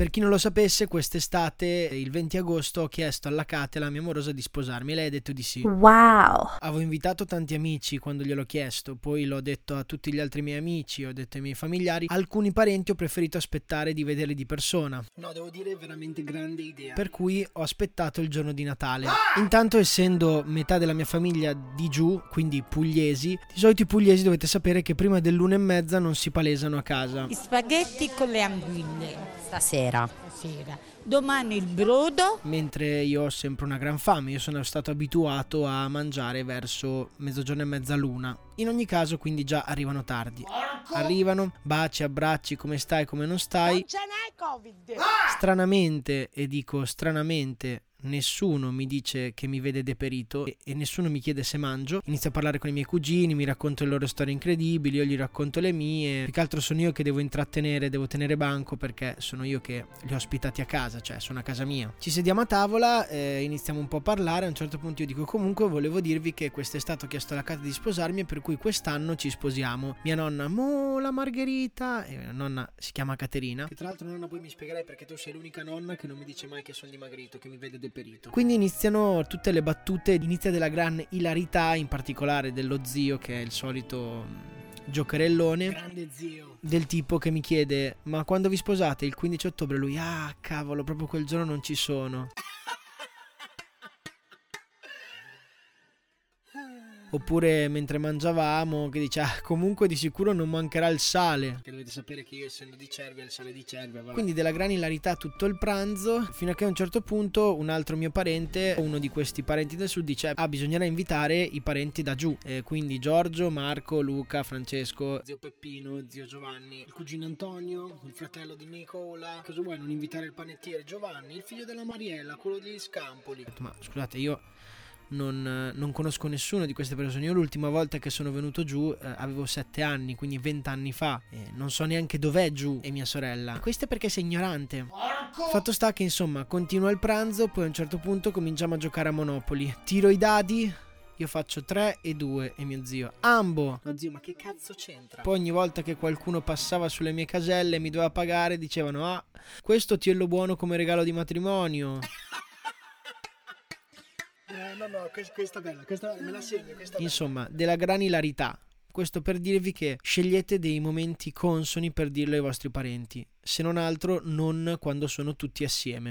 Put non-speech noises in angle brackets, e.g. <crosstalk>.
Per chi non lo sapesse, quest'estate, il 20 agosto, ho chiesto alla Kate, la mia amorosa, di sposarmi. Lei ha detto di sì. Wow! Avevo invitato tanti amici quando gliel'ho chiesto, poi l'ho detto a tutti gli altri miei amici, ho detto ai miei familiari. Alcuni parenti ho preferito aspettare di vederli di persona. No, devo dire veramente grande idea. Per cui ho aspettato il giorno di Natale. Intanto, essendo metà della mia famiglia di giù, quindi pugliesi, di solito i pugliesi dovete sapere che prima dell'una e mezza non si palesano a casa. Gli spaghetti con le anguille Stasera. Stasera. Domani il brodo. Mentre io ho sempre una gran fame, io sono stato abituato a mangiare verso mezzogiorno e mezza l'una. In ogni caso, quindi già arrivano tardi. Arrivano, baci, abbracci, come stai, come non stai. ce n'è Covid. Stranamente, e dico stranamente, nessuno mi dice che mi vede deperito e, e nessuno mi chiede se mangio. Inizio a parlare con i miei cugini, mi racconto le loro storie incredibili, io gli racconto le mie. Più che altro sono io che devo intrattenere, devo tenere banco perché sono io che li ho ospitati a casa, cioè sono a casa mia. Ci sediamo a tavola, eh, iniziamo un po' a parlare. A un certo punto io dico comunque volevo dirvi che quest'estate ho chiesto alla casa di sposarmi e per cui quest'anno ci sposiamo. Mia nonna, mo la Margherita, e mia nonna si chiama Caterina. Che tra l'altro nonna poi mi spiegherai perché tu sei l'unica nonna che non mi dice mai che sono dimagrito, che mi vede deperito. Quindi iniziano tutte le battute, inizia della gran ilarità, in particolare dello zio che è il solito mm, giocherellone. Grande zio. Del tipo che mi chiede, ma quando vi sposate? Il 15 ottobre? Lui, ah cavolo, proprio quel giorno non ci sono. Oppure mentre mangiavamo che dice ah, comunque di sicuro non mancherà il sale. Che dovete sapere che io essendo di Cervia il sale di Cervia. vabbè. Quindi della gran ilarità tutto il pranzo fino a che a un certo punto un altro mio parente, uno di questi parenti del sud dice ah bisognerà invitare i parenti da giù. Eh, quindi Giorgio, Marco, Luca, Francesco, zio Peppino, zio Giovanni, il cugino Antonio, il fratello di Nicola. Cosa vuoi non invitare il panettiere Giovanni, il figlio della Mariella, quello degli Scampoli. Ma scusate io non, non conosco nessuno di queste persone. Io l'ultima volta che sono venuto giù eh, avevo 7 anni, quindi 20 anni fa. E non so neanche dov'è giù e mia sorella. Questo è perché sei ignorante. Fatto sta che insomma continua il pranzo, poi a un certo punto cominciamo a giocare a Monopoli. Tiro i dadi. Io faccio 3 e 2 e mio zio. Ambo! No zio, ma che cazzo c'entra? Poi ogni volta che qualcuno passava sulle mie caselle e mi doveva pagare, dicevano: Ah, questo tiello buono come regalo di matrimonio. <laughs> Eh, no, no, questa, è bella, questa me la segno. Insomma, della gran ilarità. Questo per dirvi che scegliete dei momenti consoni per dirlo ai vostri parenti, se non altro non quando sono tutti assieme.